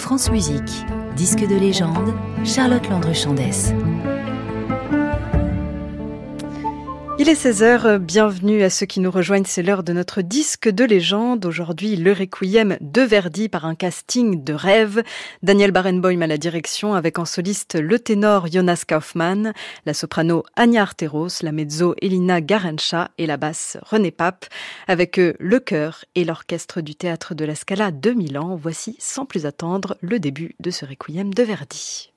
France Musique, disque de légende, Charlotte Landre-Chandès. Il est 16h, bienvenue à ceux qui nous rejoignent, c'est l'heure de notre disque de légende. Aujourd'hui, le Requiem de Verdi par un casting de rêve. Daniel Barenboim à la direction avec en soliste le ténor Jonas Kaufmann, la soprano Anya Arteros, la mezzo Elina Garencha et la basse René Pape. Avec eux, le chœur et l'orchestre du théâtre de la Scala de Milan. Voici sans plus attendre le début de ce Requiem de Verdi.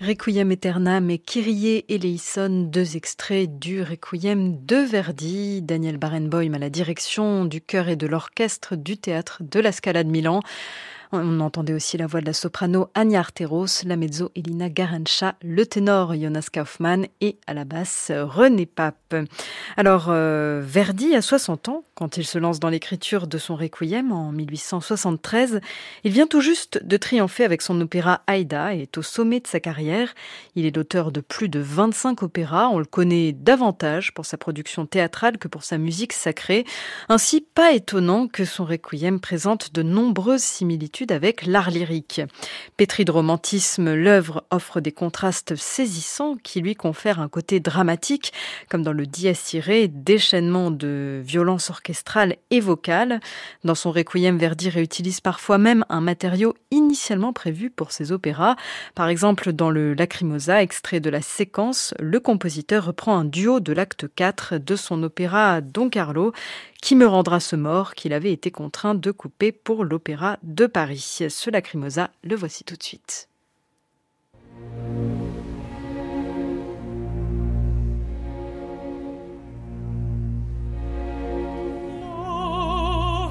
Requiem Aeternam et Kyrie eleison, deux extraits du Requiem de Verdi. Daniel Barenboim à la direction du chœur et de l'orchestre du théâtre de la Scala de Milan. On entendait aussi la voix de la soprano Anya Arteros, la mezzo Elina Garancha, le ténor Jonas Kaufmann et à la basse René Pape. Alors, euh, Verdi a 60 ans quand il se lance dans l'écriture de son Requiem en 1873. Il vient tout juste de triompher avec son opéra Aïda et est au sommet de sa carrière. Il est l'auteur de plus de 25 opéras. On le connaît davantage pour sa production théâtrale que pour sa musique sacrée. Ainsi, pas étonnant que son Requiem présente de nombreuses similitudes avec l'art lyrique. Pétri de romantisme, l'œuvre offre des contrastes saisissants qui lui confèrent un côté dramatique, comme dans le Dies Irae, déchaînement de violence orchestrale et vocale. Dans son Requiem, Verdi réutilise parfois même un matériau initialement prévu pour ses opéras. Par exemple, dans le Lacrimosa, extrait de la séquence, le compositeur reprend un duo de l'acte 4 de son opéra Don Carlo, qui me rendra ce mort qu'il avait été contraint de couper pour l'Opéra de Paris? Ce lacrymosa, le voici tout de suite. Oh,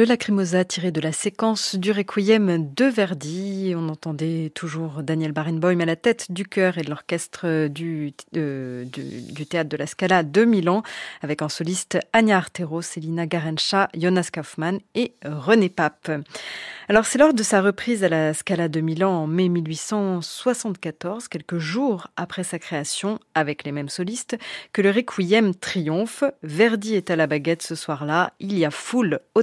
Le Lacrimosa tiré de la séquence du Requiem de Verdi. On entendait toujours Daniel Barenboim à la tête du chœur et de l'orchestre du, du, théâtre de la Scala de Milan, avec en soliste Anya Artero, Célina Garencha, Jonas Kaufmann et René Pape. Alors c'est lors de sa reprise à la Scala de Milan en mai 1874, quelques jours après sa création, avec les mêmes solistes, que le Requiem triomphe. Verdi est à la baguette ce soir-là, il y a foule au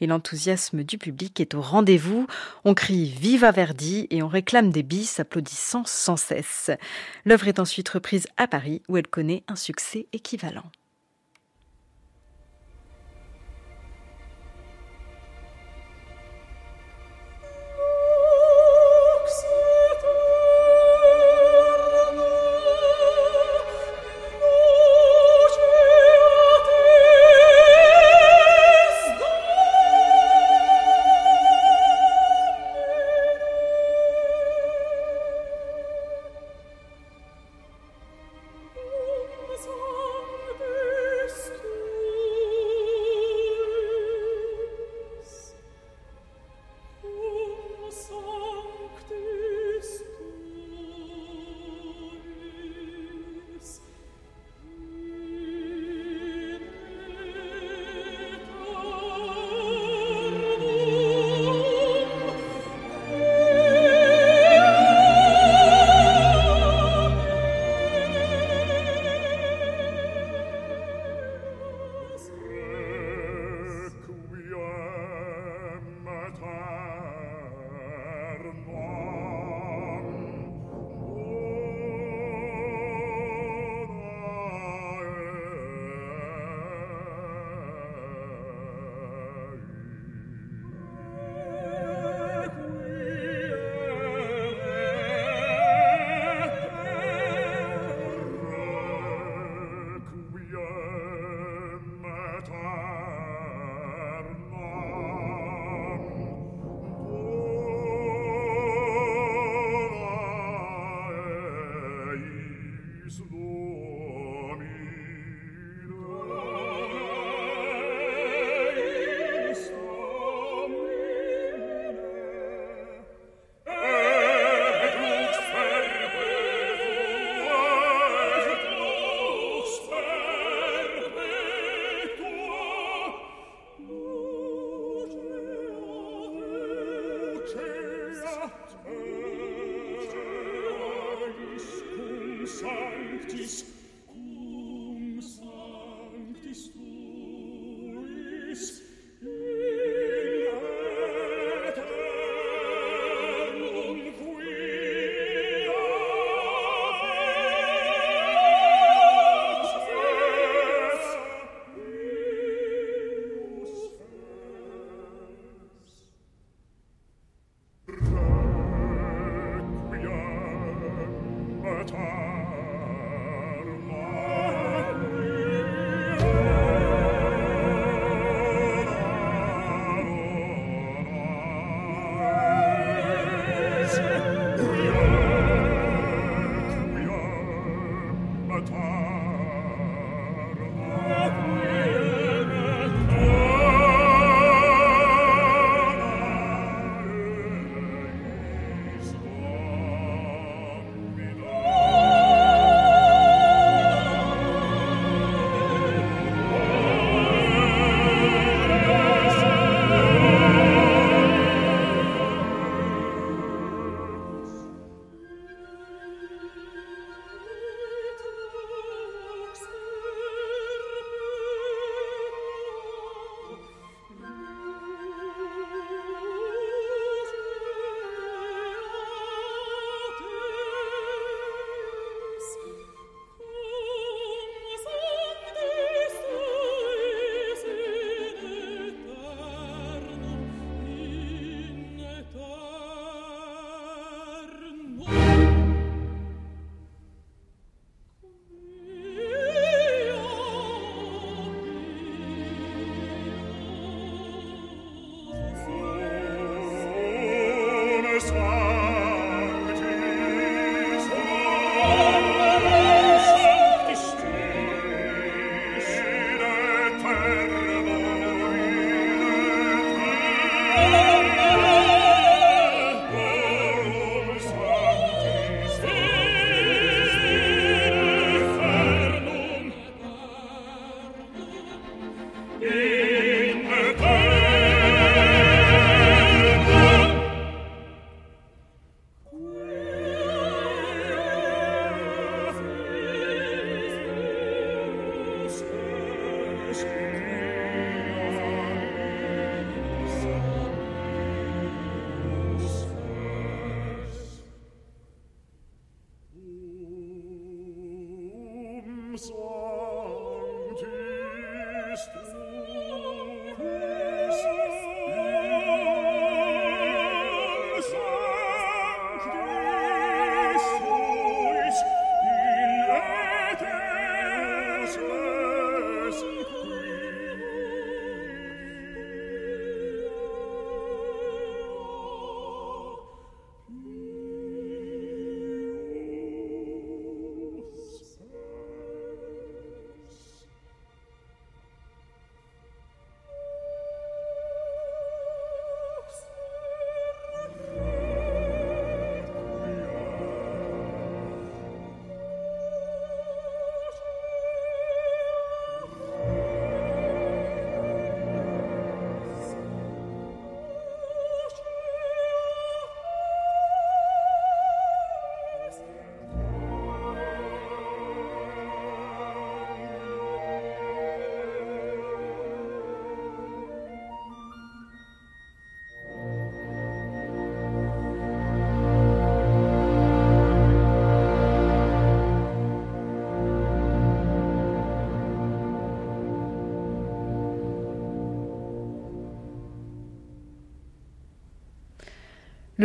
et l'enthousiasme du public est au rendez-vous. On crie Viva Verdi et on réclame des bis applaudissant sans cesse. L'œuvre est ensuite reprise à Paris où elle connaît un succès équivalent.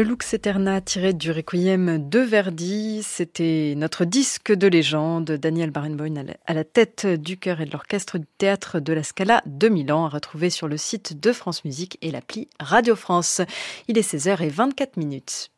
Le Lux Eterna tiré du Requiem de Verdi, c'était notre disque de légende, Daniel Barenboim à la tête du chœur et de l'orchestre du théâtre de la Scala de Milan, à retrouver sur le site de France Musique et l'appli Radio France. Il est 16h24 minutes.